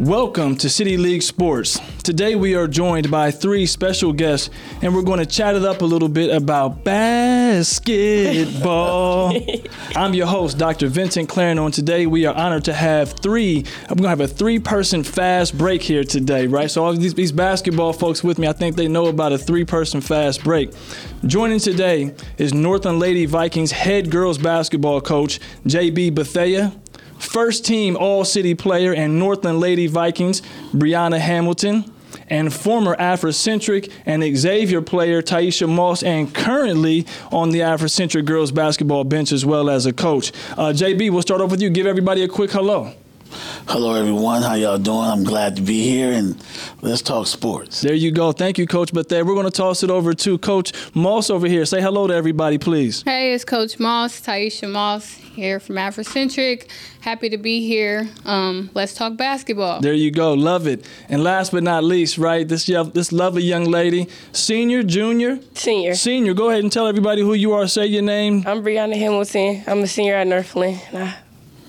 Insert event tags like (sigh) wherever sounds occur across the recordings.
Welcome to City League Sports. Today we are joined by three special guests, and we're going to chat it up a little bit about basketball. (laughs) I'm your host, Dr. Vincent Clarendon. and today we are honored to have three. I'm going to have a three-person fast break here today, right? So all these, these basketball folks with me, I think they know about a three-person fast break. Joining today is Northland Lady Vikings head girls basketball coach JB Bethea first team All City player and Northland Lady Vikings, Brianna Hamilton, and former Africentric and Xavier player Tyeasha Moss, and currently on the Africentric girls basketball bench as well as a coach. Uh, JB, we'll start off with you. Give everybody a quick hello. Hello, everyone. How y'all doing? I'm glad to be here, and let's talk sports. There you go. Thank you, Coach Bethea. We're going to toss it over to Coach Moss over here. Say hello to everybody, please. Hey, it's Coach Moss, Tyeasha Moss here from Africentric. Happy to be here. Um, let's talk basketball. There you go. Love it. And last but not least, right, this this lovely young lady, senior, junior? Senior. Senior. Go ahead and tell everybody who you are. Say your name. I'm Brianna Hamilton. I'm a senior at Northland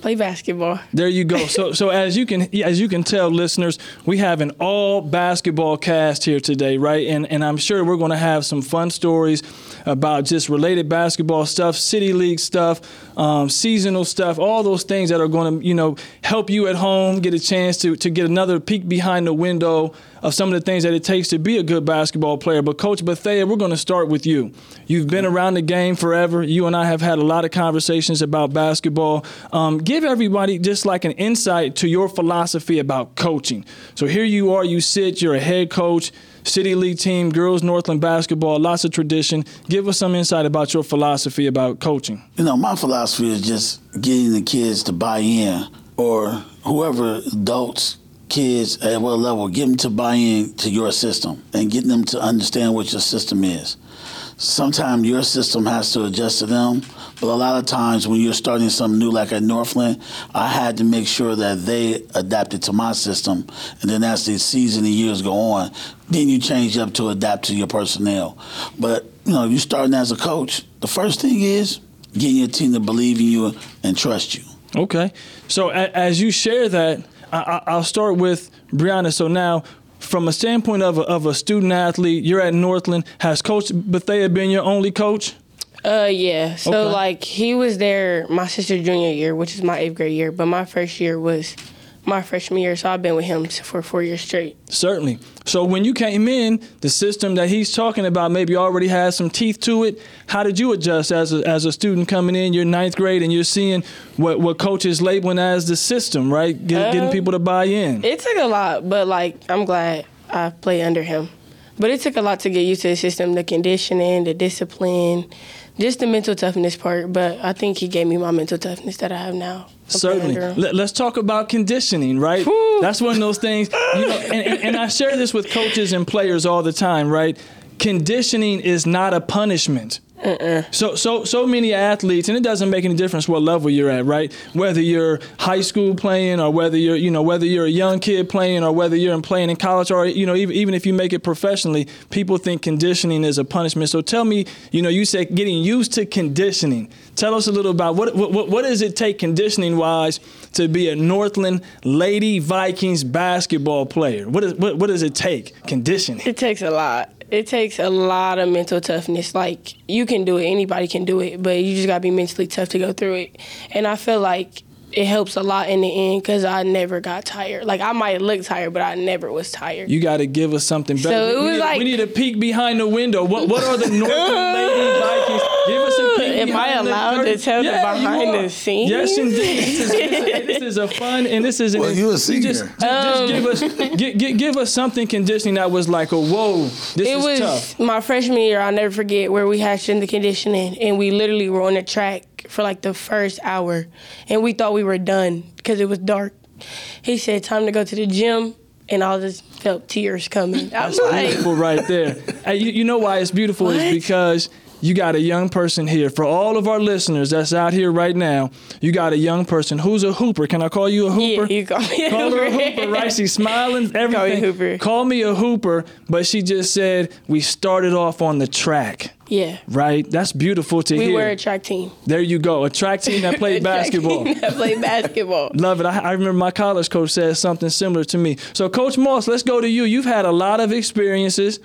play basketball. There you go. So so as you can as you can tell listeners, we have an all basketball cast here today, right? And and I'm sure we're going to have some fun stories about just related basketball stuff, city league stuff, um, seasonal stuff, all those things that are going to you know help you at home get a chance to to get another peek behind the window of some of the things that it takes to be a good basketball player. But Coach Bethea, we're going to start with you. You've been around the game forever. You and I have had a lot of conversations about basketball. Um, give everybody just like an insight to your philosophy about coaching. So here you are, you sit, you're a head coach. City League team, girls Northland basketball, lots of tradition. Give us some insight about your philosophy about coaching. You know, my philosophy is just getting the kids to buy in or whoever adults kids at what level, get them to buy in to your system and getting them to understand what your system is. Sometimes your system has to adjust to them, but a lot of times when you're starting something new, like at Northland, I had to make sure that they adapted to my system. And then as the season and years go on, then you change up to adapt to your personnel. But you know, if you're starting as a coach, the first thing is getting your team to believe in you and trust you. Okay. So as you share that, I, will start with Brianna. So now, from a standpoint of a, of a student athlete, you're at Northland. Has Coach Bethea been your only coach? Uh, yeah. So okay. like he was there my sister junior year, which is my eighth grade year, but my first year was my freshman year, so I've been with him for four years straight. Certainly. So when you came in, the system that he's talking about maybe already has some teeth to it. How did you adjust as a, as a student coming in, your ninth grade, and you're seeing what, what coach is labeling as the system, right? Get, uh, getting people to buy in. It took a lot, but like I'm glad I played under him. But it took a lot to get used to the system, the conditioning, the discipline, just the mental toughness part. But I think he gave me my mental toughness that I have now. Certainly. Let, us talk about conditioning, right? Woo. That's one of those things, you know, and, and, and I share this with coaches and players all the time, right? Conditioning is not a punishment. Uh-uh. So so so many athletes, and it doesn't make any difference what level you're at, right? Whether you're high school playing, or whether you're you know whether you're a young kid playing, or whether you're in playing in college, or you know even even if you make it professionally, people think conditioning is a punishment. So tell me, you know, you said getting used to conditioning. Tell us a little about what what, what does it take conditioning wise to be a Northland Lady Vikings basketball player? What is what, what does it take conditioning? It takes a lot it takes a lot of mental toughness. Like you can do it, anybody can do it, but you just gotta be mentally tough to go through it. And I feel like it helps a lot in the end because I never got tired. Like I might look tired, but I never was tired. You got to give us something better. So it was we, like we need a peek behind the window. What what are the (laughs) Northland Lady Vikings? Give us a peek. Am I allowed to tell yeah, the behind the scenes? Yes, indeed. This is, this is, a fun and this is. Well, an, you a senior. Just, just, um, just give us give, give, give, us something conditioning that was like a whoa. This it is was tough. my freshman year. I'll never forget where we had strength conditioning and we literally were on the track for like the first hour, and we thought we were done because it was dark. He said, "Time to go to the gym." And I just felt tears coming. I was That's like, beautiful right there. (laughs) Hey, you, you know why it's beautiful what? is because you got a young person here. For all of our listeners that's out here right now, you got a young person who's a hooper. Can I call you a hooper? Yeah, you call me a call hooper. her a hooper, right? She's smiling, (laughs) everything. Call, hooper. call me a hooper, but she just said we started off on the track. Yeah. right? That's beautiful to We hear. We were a track team. there you go, a track team that (laughs) played basketball. team that played (laughs) basketball. Love it. I, I remember my college coach said something similar to me. So, Coach Moss, let's go to you. You've had a lot of experiences.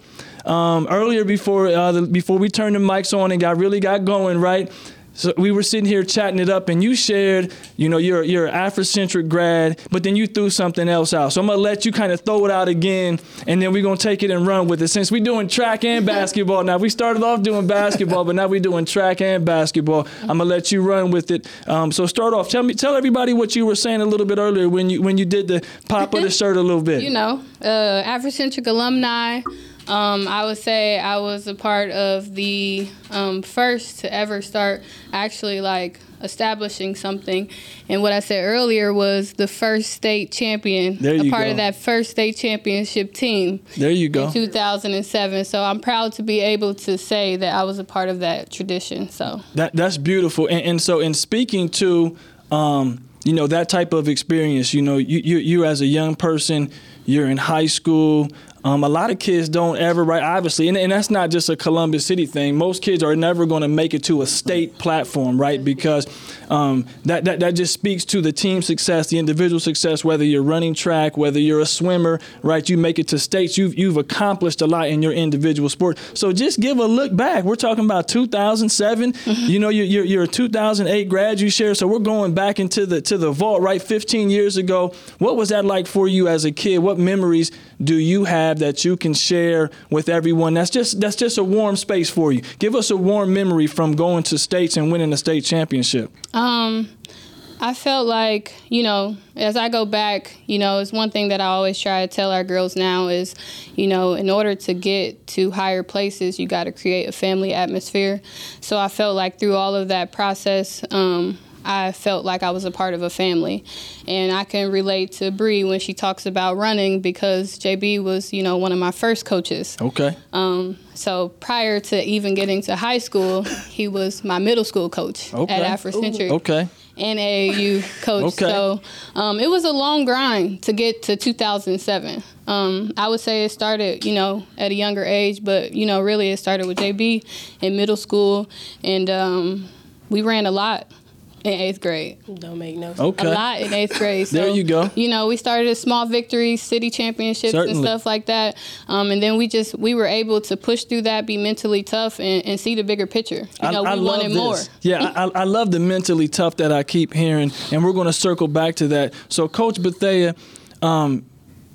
Um, earlier, before uh, the, before we turned the mics on and got really got going, right? So we were sitting here chatting it up, and you shared, you know, you're you're an Africentric grad, but then you threw something else out. So I'm gonna let you kind of throw it out again, and then we're gonna take it and run with it. Since we're doing track and (laughs) basketball now, we started off doing basketball, but now we're doing track and basketball. I'm gonna let you run with it. Um, so start off. Tell me, tell everybody what you were saying a little bit earlier when you when you did the pop of the (laughs) shirt a little bit. you know, uh, Africentric alumni. Um, I would say I was a part of the um, first to ever start actually like establishing something. And what I said earlier was the first state champion, There a part go. of that first state championship team There you go. in 2007. So I'm proud to be able to say that I was a part of that tradition. So That that's beautiful. And, and so in speaking to um, you know that type of experience, you know, you you, you as a young person, you're in high school. Um, a lot of kids don't ever, right? Obviously, and, and that's not just a Columbus City thing. Most kids are never going to make it to a state platform, right? Because um, that, that that just speaks to the team success, the individual success. Whether you're running track, whether you're a swimmer, right? You make it to states. You've you've accomplished a lot in your individual sport. So just give a look back. We're talking about 2007. You know, you're, you're you're a 2008 grad. You share. So we're going back into the to the vault, right? 15 years ago. What was that like for you as a kid? What memories do you have that you can share with everyone? That's just that's just a warm space for you. Give us a warm memory from going to states and winning a state championship. Um, I felt like, you know, as I go back, you know, it's one thing that I always try to tell our girls now is, you know, in order to get to higher places, you got to create a family atmosphere. So I felt like through all of that process, um, I felt like I was a part of a family. And I can relate to Bree when she talks about running because JB was, you know, one of my first coaches. Okay. Um, so prior to even getting to high school, he was my middle school coach Okay. at Africentric Okay. and AAU coach. Okay. So um, it was a long grind to get to 2007. Um, I would say it started, you know, at a younger age, but you know, really it started with JB in middle school, and um, we ran a lot in eighth grade. Don't make no sense. Okay. A lot in eighth grade. (laughs) So, There you go. You know, we started as small victories, city championships, Certainly. and stuff like that. Um, and then we just we were able to push through that, be mentally tough, and, and see the bigger picture. You know, we wanted more. Yeah, I, I love the mentally tough that I keep hearing, and we're going to circle back to that. So, Coach Bethea, um,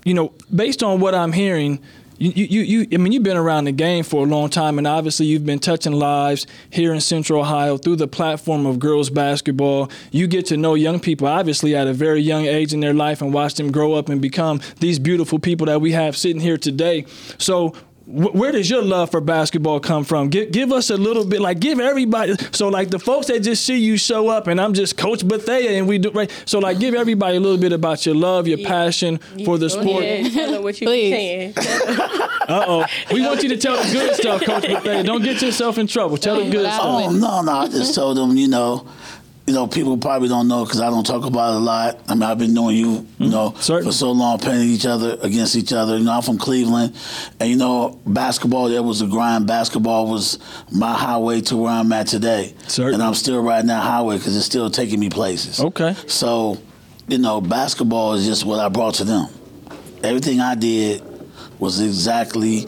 you know, based on what I'm hearing, you, you, you, I mean, you've been around the game for a long time, and obviously you've been touching lives here in Central Ohio through the platform of girls basketball. You get to know young people, obviously, at a very young age in their life and watch them grow up and become these beautiful people that we have sitting here today. So, where does your love for basketball come from? Give, give us a little bit, like give everybody. So like the folks that just see you show up, and I'm just Coach Bethea, and we do right. So like give everybody a little bit about your love, your passion for the sport. ahead, tell them what you Please. saying. (laughs) (laughs) Uh oh, we want you to tell the good stuff, Coach (laughs) Bethea. Don't get yourself in trouble. Tell the good stuff. Oh no, no! I just told them, you know, you know, people probably don't know because I don't talk about it a lot. I mean, I've been knowing you, you mm-hmm. know, Certainly. for so long, playing each other against each other. You know, I'm from Cleveland, and you know, basketball there was a grind. Basketball was my highway to where I'm at today, Certainly. and I'm still riding that highway because it's still taking me places. Okay. So, you know, basketball is just what I brought to them. Everything I did was exactly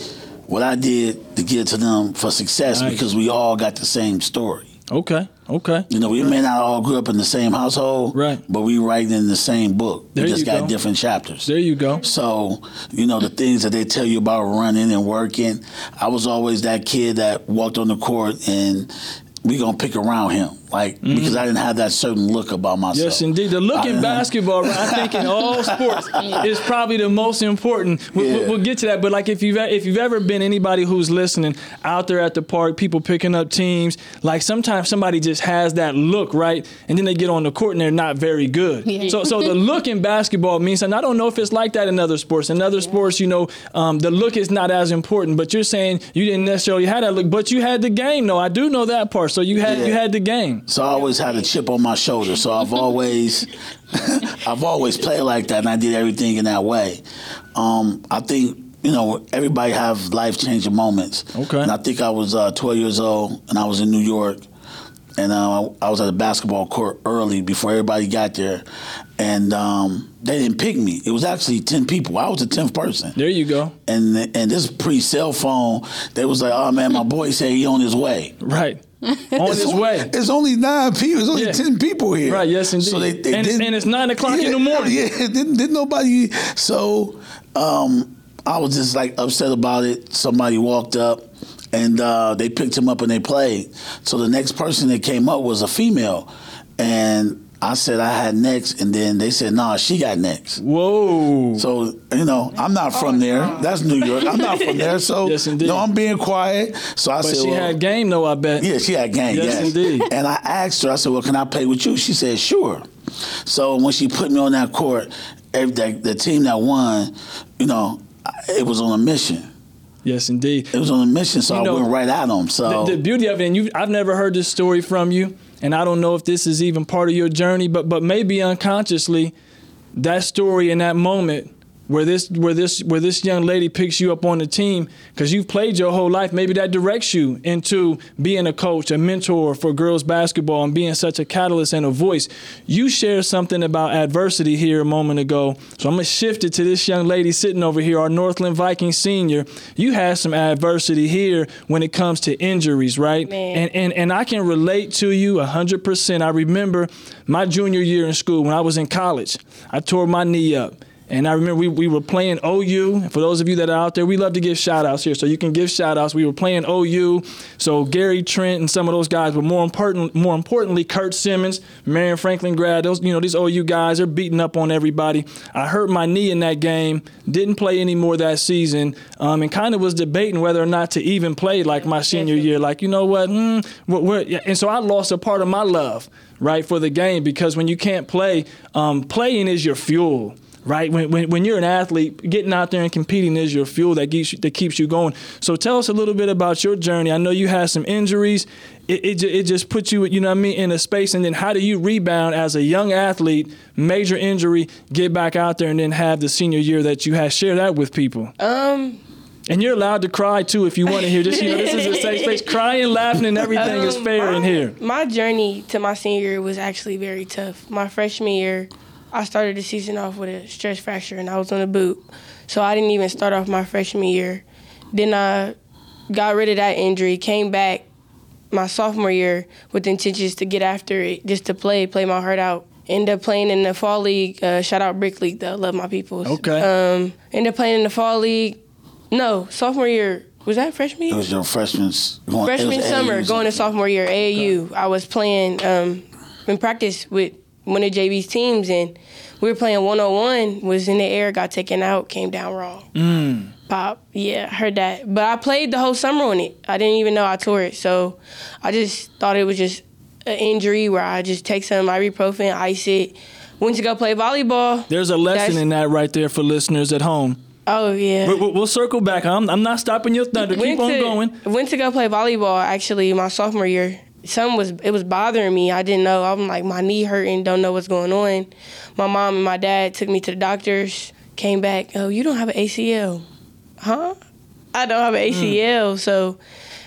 what I did to get to them for success Nice. because we all got the same story. Okay. Okay. You know, we may not all grew up in the same household, Right. But we write in the same book. There we just got go. different chapters. There you go. So, you know, the things that they tell you about running and working, I was always that kid that walked on the court and we gonna pick around him, like because I didn't have that certain look about myself. Mm-hmm. Yes, indeed. The look in basketball, right, I think in all (laughs) sports, is probably the most important. We, Yeah. We'll get to that, but like if you've if you've ever been anybody who's listening out there at the park, people picking up teams, like sometimes somebody just has that look, right, and then they get on the court and they're not very good. Yeah. So so the (laughs) look in basketball means, and I don't know if it's like that in other sports. In other sports, you know, um, the look is not as important. But you're saying you didn't necessarily have that look, but you had the game. No, I do know that part. So you had Yeah. you had the game. So I always had a chip on my shoulder. So I've always, (laughs) I've always played like that, and I did everything in that way. Um, I think you know, everybody have life changing moments. Okay. And I think I was uh, 12 years old, and I was in New York, and uh, I was at a basketball court early before everybody got there, and um, they didn't pick me. It was actually 10 people. I was the 10th person. There you go. And and this pre cell phone, they was like, oh man, my boy said he on his way. Right. (laughs) On It's his only- way. It's only nine people. It's only Yeah. ten people here. Right, yes, indeed. So they, they And- and it's nine o'clock in the morning. Yeah, (laughs) didn't, didn't nobody. So um, I was just like upset about it. Somebody walked up and uh, they picked him up and they played. So the next person that came up was a female, and I said I had next, and then they said, "Nah, she got next." Whoa. So you know, I'm not oh, from there. That's New York. I'm not from there. (laughs) So Yes, indeed. no, I'm being quiet. So I but said, she well, had game though, I bet. yeah, she had game. Yes, Yes, indeed. And I asked her. I said, "Well, can I play with you?" She said, "Sure." So when she put me on that court, the, the team that won, you know, it was on a mission. Yes, indeed. It was on a mission, so You I know, went right at them. So The, the beauty of it, and you, I've never heard this story from you, and I don't know if this is even part of your journey, but but maybe unconsciously, that story in that moment where this where this where this young lady picks you up on the team because you've played your whole life, maybe that directs you into being a coach, a mentor for girls basketball, and being such a catalyst and a voice. You shared something about adversity here a moment ago, so I'm gonna shift it to this young lady sitting over here, our Northland Viking senior. You had some adversity here when it comes to injuries, right? Man. And and and I can relate to you 100%. I remember my junior year in school when I was in college. I tore my knee up. And I remember we, we were playing OU. For those of you that are out there, we love to give shout outs here. So you can give shout outs. We were playing OU. So Gary Trent and some of those guys, but more important more importantly, Kurt Simmons, Marion Franklin grad, those, you know, these OU guys they're beating up on everybody. I hurt my knee in that game, didn't play anymore that season, um, and kind of was debating whether or not to even play like my senior year. Like, you know what? Mm, and so I lost a part of my love, right, for the game because when you can't play, um, playing is your fuel right? When, when, when you're an athlete, getting out there and competing is your fuel that keeps you, that keeps you going. So tell us a little bit about your journey. I know you had some injuries. It, it, it just puts you, you know what I mean, in a space. And then how do you rebound as a young athlete, major injury, get back out there and then have the senior year that you had? Share that with people. Um, And you're allowed to cry too if you want to hear this. You know, this is a safe space. (laughs) Crying, laughing, and everything is Um, fair in here. My journey to my senior year was actually very tough. My freshman year, I started the season off with a stress fracture and I was on a boot. So I didn't even start off my freshman year. Then I got rid of that injury, came back my sophomore year with intentions to get after it, just to play, play my heart out. Ended up playing in the fall league. Uh, shout out Brick League, though. Love my people. Okay. Um, ended up playing in the fall league. No, sophomore year. Was that freshman year? it was your freshman going it freshman summer, AAUs. going to sophomore year, AAU. I was playing um, in practice with one of JB's teams, and we were playing 101. Was in the air, got taken out, came down wrong. Mm. Pop, yeah, heard that. But I played the whole summer on it. I didn't even know I tore it, so I just thought it was just an injury where I just take some ibuprofen, ice it. Went to go play volleyball. There's a lesson That's- in that right there for listeners at home. Oh yeah. We'll, we'll circle back. I'm, I'm not stopping your thunder. Keep went on going. Went to go play volleyball actually my sophomore year. Something was it was bothering me. I didn't know. I'm like my knee hurting. Don't know what's going on. My mom and my dad took me to the doctors. Came back. Oh, you don't have an ACL, huh? I don't have an hmm. ACL, so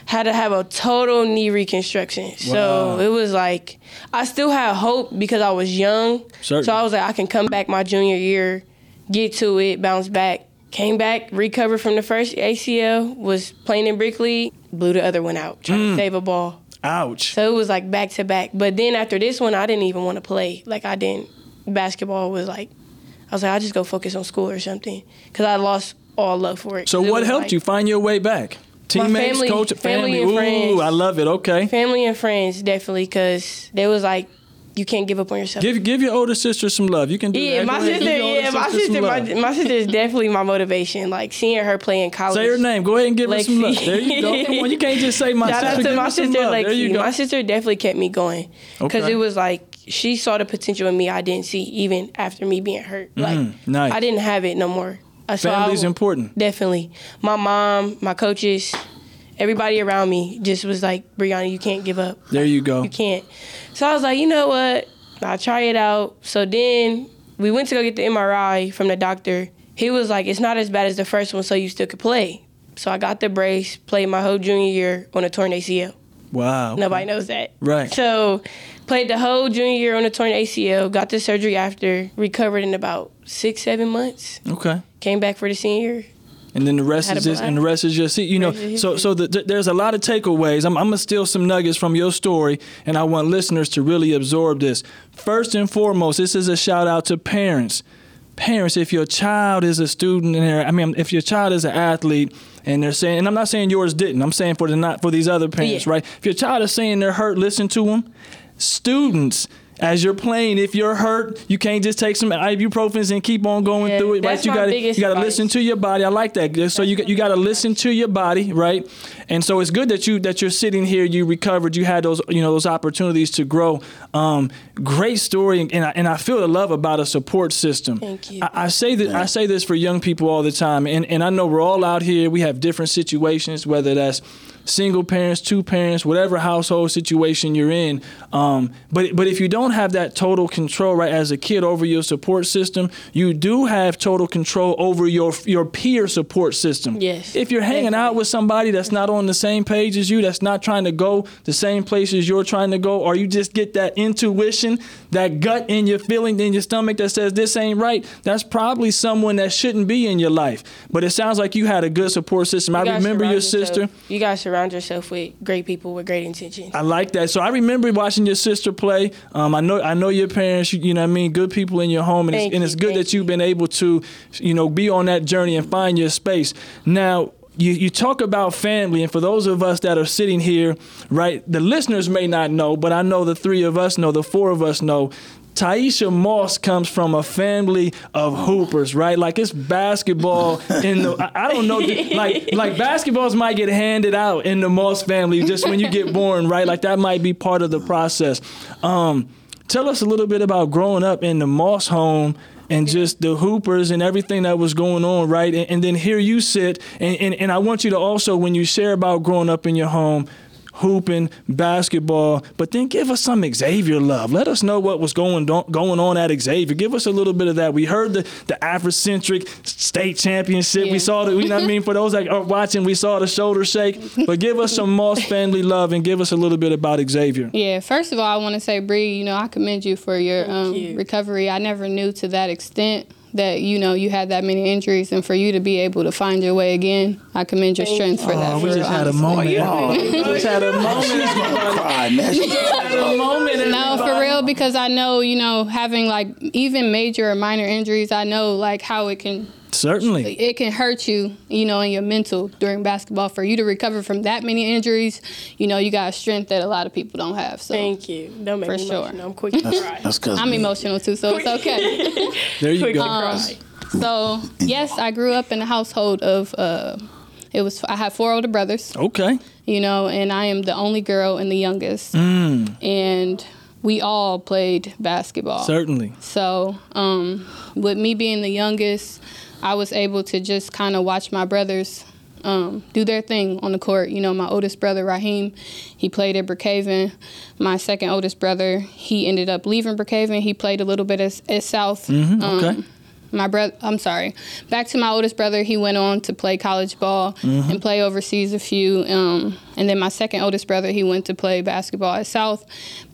had to have a total knee reconstruction. Wow. So it was like I still had hope because I was young. Certainly. So I was like I can come back my junior year, get to it, bounce back. Came back, recovered from the first ACL, was playing in Brick League, blew the other one out, trying to hmm. save a ball. Ouch. So it was like back to back. But then after this one, I didn't even want to play. Like I didn't. Basketball was like, I was like, I just go focus on school or something, because I lost all love for it. So what was helped like you find your way back? Teammates, family- coach, family family. and Ooh, friends. I love it. Okay. Family and friends definitely, because they was like, you can't give up on yourself. Give give your older sister some love. You can do it. yeah, that. my sister. give your older Yeah, my sister. My, love. my sister is definitely my motivation. Like seeing her play in college. Say her name. Go ahead and give her some love. (laughs) There you go. You can't just say my Shout sister. out to my sister love. There you Lexi. go. My sister definitely kept me going because Okay. it was like she saw the potential in me I didn't see even after me being hurt. Like Mm, nice. I didn't have it no more. Uh, so I Family's w- important. Definitely. My mom, my coaches, everybody around me just was like, Brianna, you can't give up. There you go. You can't. So I was like, you know what? I'll try it out. So then we went to go get the MRI from the doctor, he was like, it's not as bad as the first one, so you still could play. So I got the brace, played my whole junior year on a torn ACL. Wow. Nobody knows that. Right. So played the whole junior year on a torn ACL, got the surgery after, recovered in about six, seven months. Okay. Came back for the senior. And then the rest is just, and the rest is just, you know. So, so the, th- there's a lot of takeaways. I'm, I'm gonna steal some nuggets from your story, and I want listeners to really absorb this. First and foremost, this is a shout out to parents. Parents, if your child is a student in there, I mean, if your child is an athlete, and they're saying, and I'm not saying yours didn't. I'm saying for the not for these other parents, Yeah. right? If your child is saying they're hurt, listen to them. Students. As you're playing, if you're hurt, you can't just take some ibuprofens and keep on going Yeah, through it, right? You gotta, you gotta listen to your body. I like that. So you got- you got to listen to your body, right? And so it's good that you that you're sitting here. You recovered. You had those you know those opportunities to grow. Um, great story, and I, and I feel the love about a support system. Thank you. I, I say that I say this for young people all the time, and and I know we're all out here. We have different situations, whether that's single parents, two parents, whatever household situation you're in. Um, but but if you don't have that total control, right, as a kid over your support system, you do have total control over your your peer support system. Yes, If you're hanging out with somebody that's not on the same page as you, that's not trying to go the same places you're trying to go, or you just get that intuition, that gut in your feeling in your stomach that says this ain't right, that's probably someone that shouldn't be in your life. But it sounds like you had a good support system. I You gotta remember your surround sister. yourself- You guys surround yourself with great people with great intentions. I like that. So I remember watching your sister play. Um, I know I know your parents. You, you know what I mean. Good people in your home, and it's, Thank and it's good that you've been able to, you know, be on that journey and find your space. Now. You, you talk about family, and for those of us that are sitting here, right, the listeners may not know, but I know the three of us know, the four of us know. Tyeasha Moss comes from a family of hoopers, right? Like it's basketball in the. I, I don't know, (laughs) like like basketballs might get handed out in the Moss family just when you get born, right? Like that might be part of the process. Um, tell us a little bit about growing up in the Moss home and just the hoopers and everything that was going on, right? And, and then here you sit, and, and, and I want you to also, when you share about growing up in your home, hooping, basketball, but then give us some Xavier love. Let us know what was going do- going on at Xavier. Give us a little bit of that. We heard the the Africentric state championship. We saw the, you know what I mean? For those that are watching, we saw the shoulder shake. But give us some Moss family love and give us a little bit about Xavier. Yeah, first of all, I want to say, Bree, you know, I commend you for your um, you. recovery. I never knew to that extent that, you know, you had that many injuries and for you to be able to find your way again, I commend your strength for that. Oh, we for just had a honestly. moment. Oh, We just had a moment. Cry, man. Had a moment. No, for real, because I know, you know, having like even major or minor injuries, I know like how it can Certainly. it can hurt you, you know, in your mental during basketball. For you to recover from that many injuries, you know, you got a strength that a lot of people don't have. So Thank you. Don't make For me sure. emotional. I'm quick to cry. That's I'm emotional too, so it's okay. (laughs) There you quick go. to cry. So yes, I grew up in a household of. Uh, it was I have four older brothers, Okay. you know, and I am the only girl and the youngest, and we all played basketball. Certainly. So, um, with me being the youngest, I was able to just kind of watch my brothers um, do their thing on the court. You know, my oldest brother, Raheem, he played at Brookhaven. My second oldest brother, he ended up leaving Brookhaven. He played a little bit at, at South. Mhm, okay. My brother, I'm sorry. Back to my oldest brother, he went on to play college ball Mm-hmm. and play overseas a few. Um, and then my second oldest brother, he went to play basketball at South.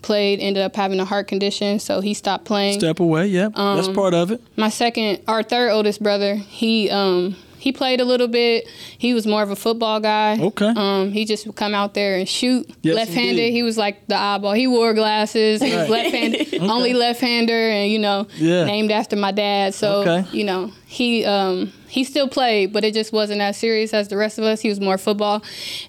Played, ended up having a heart condition, so he stopped playing Step away. Yep. That's Um, part of it. my second our third oldest brother he um he played a little bit he was more of a football guy Okay. um he just would come out there and shoot Yes, left-handed indeed. he was like the eyeball he wore glasses he was left-handed (laughs) okay. only left-hander and you know Yeah. named after my dad so Okay. you know he um he still played but it just wasn't as serious as the rest of us he was more football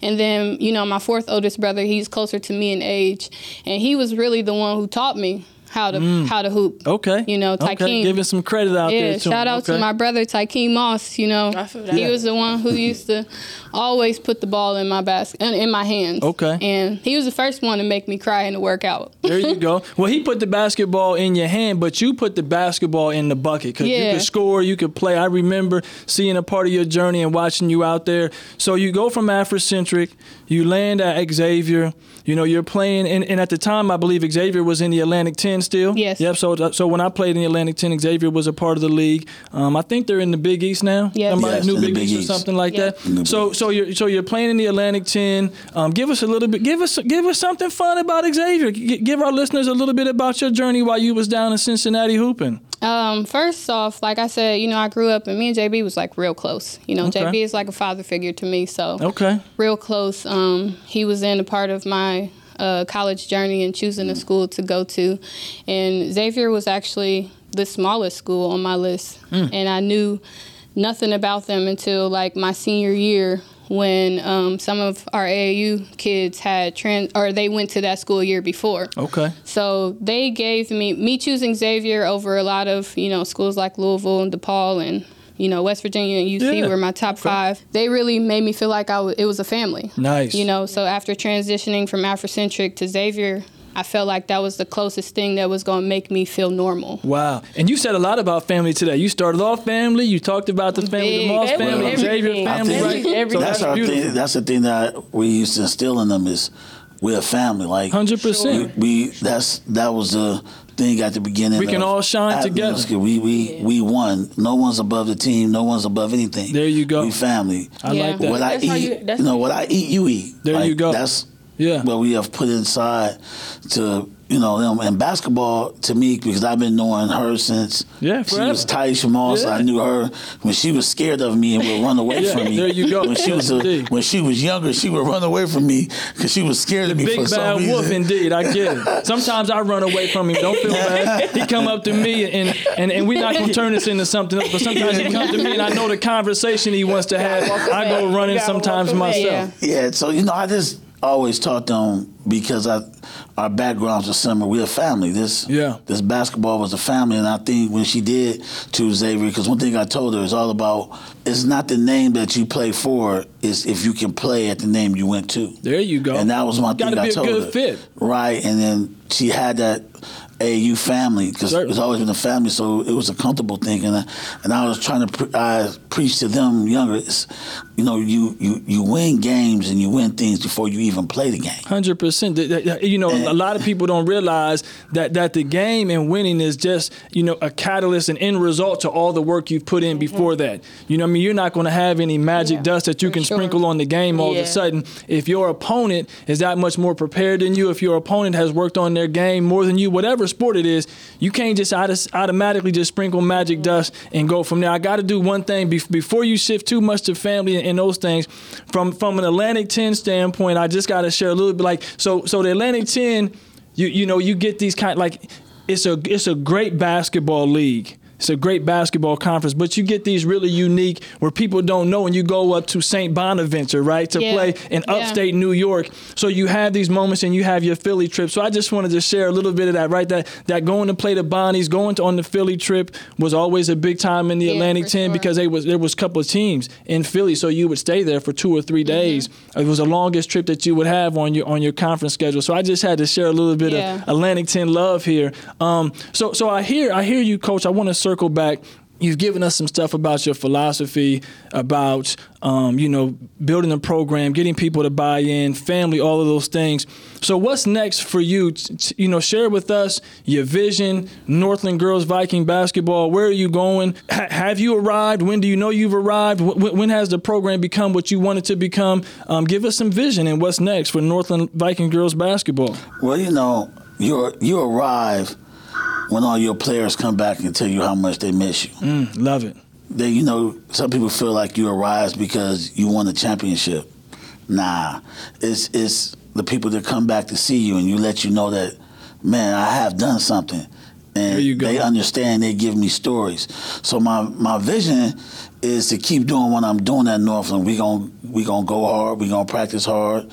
and then you know my fourth oldest brother he's closer to me in age and he was really the one who taught me how to how to hoop Mm. Okay. you know, Okay. Tykeem. Giving some credit out Yeah, there to shout him. out to my brother Tykeem Moss. You know, I feel that. he Yeah. was the one who (laughs) used to always put the ball in my basket, in in my hands. Okay. and he was the first one to make me cry in the workout. There you go. (laughs) Well, he put the basketball in your hand, but you put the basketball in the bucket because you could score, you could play. I remember seeing a part of your journey and watching you out there. So you go from Africentric, you land at Xavier. You know, you're playing, and, and at the time, I believe Xavier was in the Atlantic 10 still. Yes. Yep. So so when I played in the Atlantic 10, Xavier was a part of the league. Um, I think they're in the Big East now. Yes. Somebody- Yes, New in Big, Big East, East. or something like Yeah. that. So so you're so you're playing in the Atlantic 10. Um, give us a little bit. Give us give us something fun about Xavier. G- give our listeners a little bit about your journey while you was down in Cincinnati hooping. Um, first off, like I said, you know, I grew up and me and JB was like real close. You know, Okay. JB is like a father figure to me, so Okay. real close. Um, he was in a part of my uh, college journey and choosing a school to go to, and Xavier was actually the smallest school on my list, and I knew nothing about them until like my senior year when um, some of our AAU kids had trans or they went to that school a year before. Okay. So they gave me me choosing Xavier over a lot of you know schools like Louisville and DePaul and you know West Virginia and UC Yeah. were my top five. They really made me feel like I w- it was a family. Nice. You know, so after transitioning from Africentric to Xavier, I felt like that was the closest thing that was going to make me feel normal. Wow. And you said a lot about family today. You started off family. You talked about the family, the Big. Moss family, Xavier everything. I family, think right? Every- So that's that's our beautiful. thing. That's the thing that we used to instill in them is we're a family. Like Hundred percent. we that's that was the thing at the beginning. We can of- all shine together. middle school. We we we won. No one's above the team. No one's above anything. There you go. We family. I Yeah. like that. What I That's how eat, you- you, know, what I eat, you eat. There Like, you go. That's Yeah. what we have put inside to you know them. And basketball to me, because I've been knowing her since Yeah, she forever. was Tyeasha Moss. Yeah. I knew her when she was scared of me and would run away Yeah, from me. there you go. When she was a, when she was younger, she would run away from me because she was scared of me Big for some bad reason. wolf, indeed. I get it. (laughs) Sometimes I run away from him. Don't feel bad. He come up to me, and and, and we're not gonna turn this into something else. But sometimes he comes to me, and I know the conversation he wants to have. I go running sometimes myself. Yeah. Yeah, so you know, I just always taught them because I, our backgrounds are similar. We're a family. This Yeah. this basketball was a family, and I think when she did choose Xavier, because one thing I told her is all about it's not the name that you play for, is if you can play at the name you went to. There you go. And that was my Gotta thing I told good her. fit. Right, and then she had that AU family because Certainly. it's always been a family, so it was a comfortable thing. And I, and I was trying to pre- I preach to them younger. It's, you know, you, you you win games and you win things before you even play the game. Hundred percent. You know, a lot of people don't realize that that the game and winning is just you know a catalyst and end result to all the work you've put in before mm-hmm. that. You know, I mean, you're not going to have any magic Yeah, dust that you can sure. sprinkle on the game all of a sudden. If your opponent is that much more prepared than you, if your opponent has worked on their game more than you, whatever sport it is, you can't just auto- automatically just sprinkle magic dust and go from there. I got to do one thing bef- before you shift too much to family and, and those things. From from an Atlantic 10 standpoint, I just got to share a little bit like so so the Atlantic 10, you you know, you get these kind like it's a it's a great basketball league. It's a great basketball conference, but you get these really unique where people don't know, and you go up to St. Bonaventure, right, to Yeah. play in Yeah. upstate New York. So you have these moments, and you have your Philly trip. So I just wanted to share a little bit of that, right? That that going to play the Bonnies, going to, on the Philly trip was always a big time in the Yeah, Atlantic 10 sure. because they was there was a couple of teams in Philly, so you would stay there for two or three Mm-hmm. days. It was the longest trip that you would have on your on your conference schedule. So I just had to share a little bit of Atlantic 10 love here. Um, so so I hear I hear you, Coach. I want to circle back. You've given us some stuff about your philosophy, about um, you know building a program, getting people to buy in, family, all of those things. So what's next for you? You know, share with us your vision. Northland girls Viking basketball. Where are you going? Ha- have you arrived? When do you know you've arrived? Wh- when has the program become what you want it to become? Um, give us some vision and what's next for Northland Viking girls basketball. Well, you know, you you arrive when all your players come back and tell you how much they miss you. Mm, love it. They, you know, some people feel like you arise because you won the championship. Nah, it's it's the people that come back to see you and you let you know that, man, I have done something, and they understand. They give me stories. So my my vision is to keep doing what I'm doing at Northland. We gon' we gonna go hard. We gonna practice hard.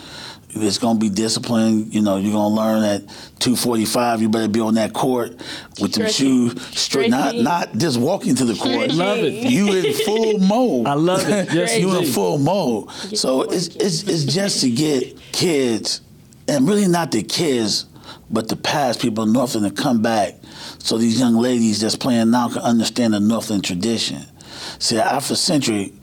It's gonna be discipline. You know, you're gonna learn at 2:45. You better be on that court with them shoes straight. Not not just walking to the court. Stretching. Love it. You in full (laughs) mode. I love it. Yes, you in full mode. So it's, it's it's just to get kids, and really not the kids, but the past people in Northland to come back, so these young ladies that's playing now can understand the Northland tradition. See, after century,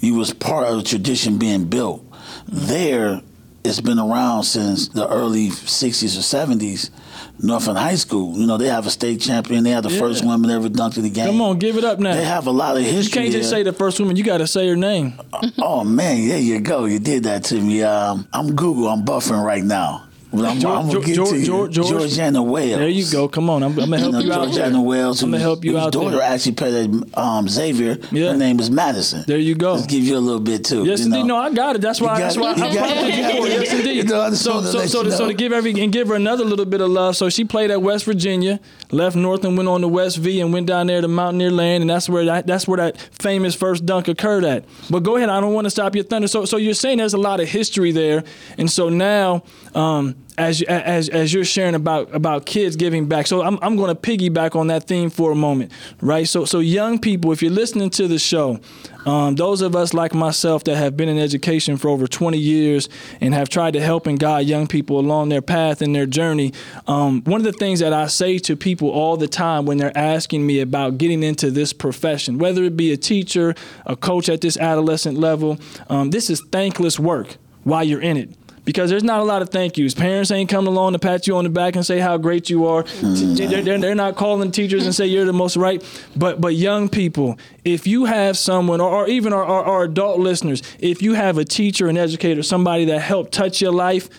you was part of the tradition being built. There, it's been around since the early 60s or 70s. Northland High School, you know, they have a state champion. They have the Yeah. first woman ever dunked in the game. Come on, give it up now. They have a lot of history. you can't just there. say the first woman. You got to say her name. (laughs) Oh man, there you go. You did that to me. Um, I'm Google. I'm buffering right now. But I'm, Geor- I'm gonna get to you. Geor- George? Georgeann Wells. There you go. Come on, I'm, I'm gonna help You you know, out. there. Georgeann Wells. I'm gonna help you out daughter there. actually played at um, Xavier. Yeah. Her name is Madison. There you go. Let's give you a little bit too. Yes, you indeed. know. No, I got it. That's why. You that's why it. I got prompted (laughs) you for it. Yes, You indeed. know, so, so, so, to, so to give every and give her another little bit of love. So she played at West Virginia, left Northland, went on to West V, and went down there to Mountaineer Land, and that's where that that's where that famous first dunk occurred at. But go ahead. I don't want to stop your thunder. So, so you're saying there's a lot of history there, and so now. Um, as, as as you're sharing about about kids giving back, so I'm I'm going to piggyback on that theme for a moment, right? So so young people, if you're listening to the show, um, those of us like myself that have been in education for over 20 years and have tried to help and guide young people along their path and their journey, um, one of the things that I say to people all the time when they're asking me about getting into this profession, whether it be a teacher, a coach at this adolescent level, um, this is thankless work while you're in it because there's not a lot of thank yous. Parents ain't coming along to pat you on the back and say how great you are. They're, they're, they're not calling teachers and say you're the most right. But but young people, if you have someone, or, or even our, our, our adult listeners, if you have a teacher, an educator, somebody that helped touch your life.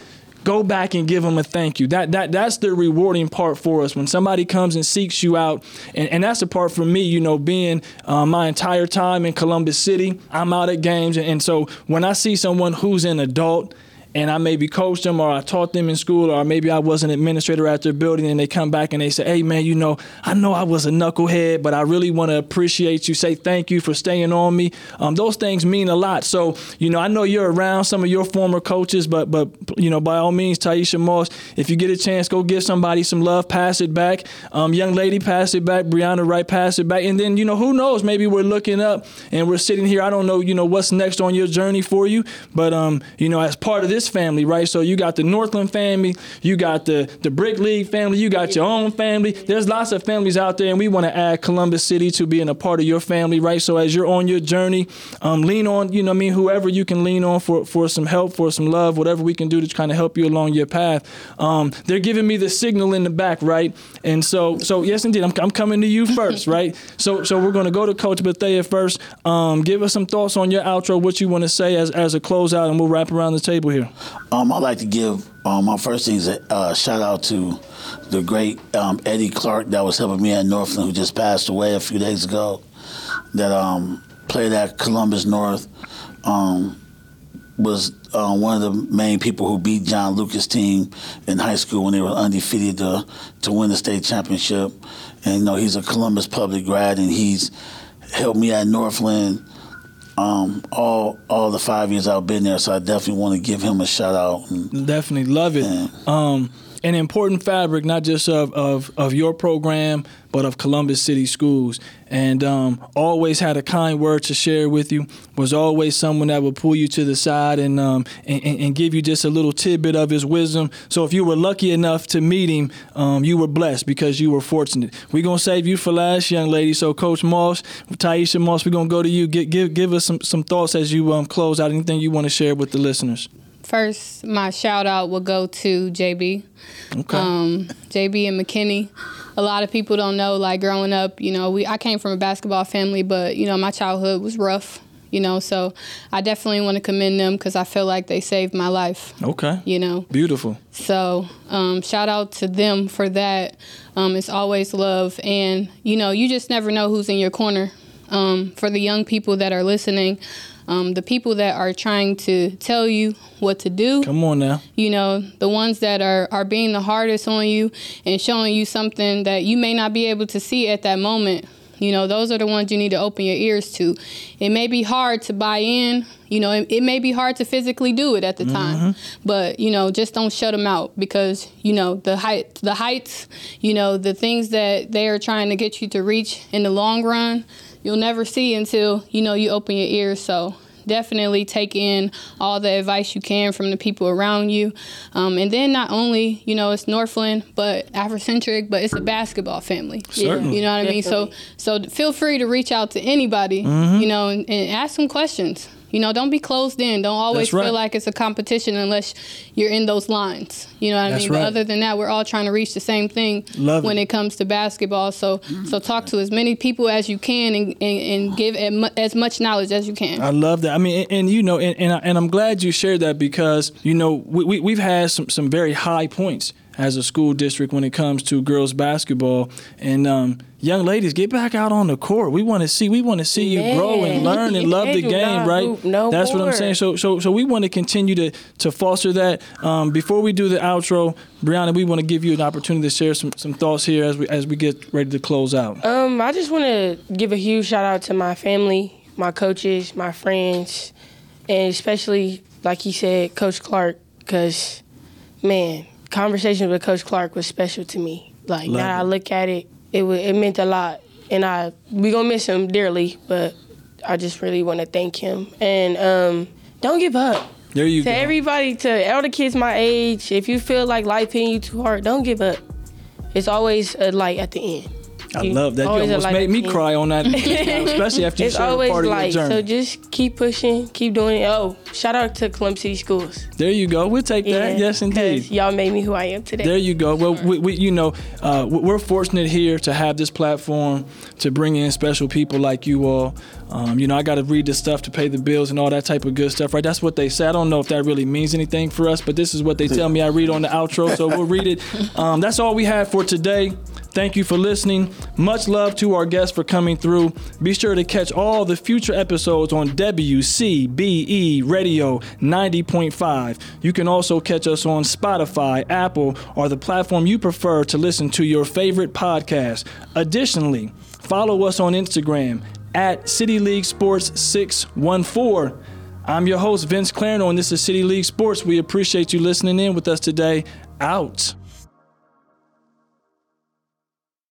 Go back and give them a thank you. That that that's the rewarding part for us when somebody comes and seeks you out, and, and that's the part for me. You know, being uh, my entire time in Columbus City, I'm out at games, and, and so when I see someone who's an adult and I maybe coached them or I taught them in school or maybe I was an administrator at their building and they come back and they say, hey man, you know, I know I was a knucklehead, but I really want to appreciate you, say thank you for staying on me. Um, those things mean a lot. So, you know, I know you're around some of your former coaches, but, but you know, by all means, Tyeasha Moss, if you get a chance, go give somebody some love, pass it back. Um, young lady, pass it back. Brianna Wright, pass it back. And then, you know, who knows, maybe we're looking up and we're sitting here. I don't know, you know, what's next on your journey for you, but, um, you know, as part of this family, right? So you got the Northland family, you got the the Brick League family, you got your own family. There's lots of families out there, and we want to add Columbus City to being a part of your family, right? So as you're on your journey, um, lean on, you know, I mean, whoever you can lean on for for some help, for some love, whatever we can do to kind of help you along your path. Um, they're giving me the signal in the back, right? And so so yes, indeed, I'm, I'm coming to you (laughs) first, right? So so we're going to go to Coach Bethea first. Um, give us some thoughts on your outro, what you want to say as as a closeout, and we'll wrap around the table here. Um, I'd like to give um, my first thing is a uh, shout out to the great um, Eddie Clark that was helping me at Northland, who just passed away a few days ago. That um, played at Columbus North. Um, was uh, one of the main people who beat John Lucas' team in high school when they were undefeated to to win the state championship. And you know he's a Columbus public grad, and he's helped me at Northland um, all all the five years I've been there. So I definitely want to give him a shout out. And, Definitely love it. Yeah. Um, an important fabric, not just of, of, of your program, but of Columbus City Schools. And um, always had a kind word to share with you. Was always someone that would pull you to the side and, um, and, and give you just a little tidbit of his wisdom. So if you were lucky enough to meet him, um, you were blessed because you were fortunate. We're gonna save you for last, young lady. So Coach Moss, Tyeasha Moss, we're gonna go to you. Give give, give us some, some thoughts as you um, close out. Anything you want to share with the listeners? First, my shout out will go to JB. Okay. um, JB and McKinney. A lot of people don't know, like growing up, you know, we I came from a basketball family, but you know, my childhood was rough, you know, so I definitely want to commend them because I feel like they saved my life, okay. you know. Beautiful. So um, shout out to them for that. Um, it's always love, and you know, you just never know who's in your corner. Um, for the young people that are listening, um, the people that are trying to tell you what to do, Come on now. you know the ones that are are being the hardest on you and showing you something that you may not be able to see at that moment you know those are the ones you need to open your ears to it may be hard to buy in you know it, it may be hard to physically do it at the time but you know just don't shut them out because you know the height the heights you know the things that they are trying to get you to reach in the long run you'll never see until you know you open your ears so definitely take in all the advice you can from the people around you. Um, and then not only, you know, it's Northland, but Africentric, but it's a basketball family. Certainly. You know what I mean? So so feel free to reach out to anybody, you know, and, and ask some questions. You know, don't be closed in. Don't always right. feel like it's a competition unless you're in those lines. You know what That's I mean? right. But other than that, we're all trying to reach the same thing Love when it. it. comes to basketball. So, so talk to as many people as you can and, and, and give as much knowledge as you can. I love that. I mean, and, and you know, and, and, I, and I'm glad you shared that because you know we, we we've had some some very high points as a school district when it comes to girls basketball and um, young ladies get back out on the court. We want to see we want to see you grow and learn and (laughs) love the game, right? no That's what I'm saying. So so so we want to continue to to foster that. Um, before we do the outro, Brianna, we want to give you an opportunity to share some some thoughts here as we as we get ready to close out. Um, I just want to give a huge shout out to my family, my coaches, my friends, and especially, like he said, Coach Clark, because, man, conversations with Coach Clark was special to me. Like Love now I look at it, it wa it meant a lot, and I we gonna miss him dearly, but I just really want to thank him and um, don't give up. There you go. To go. everybody, to all the kids my age, if you feel like life hitting you too hard, don't give up. It's always a light at the end. I love that. You almost made me cry on that, (laughs) especially after you It's shared always part of your journey. So just keep pushing, keep doing it. Oh, shout out to Columbus City Schools. There you go. We'll take that. Yes, indeed. Y'all made me who I am today. There you go. Well, we, we, you know, uh, we're fortunate here to have this platform to bring in special people like you all. Um, you know, I got to read this stuff to pay the bills and all that type of good stuff, right? That's what they say. I don't know if that really means anything for us, but this is what they tell me I read on the outro, so we'll read it. Um, that's all we have for today. Thank you for listening. Much love to our guests for coming through. Be sure to catch all the future episodes on WCBE Radio 90.5. You can also catch us on Spotify, Apple, or the platform you prefer to listen to your favorite podcast. Additionally, follow us on Instagram at City League Sports 614. I'm your host, Vince Clarno, and this is City League Sports. We appreciate you listening in with us today. Out.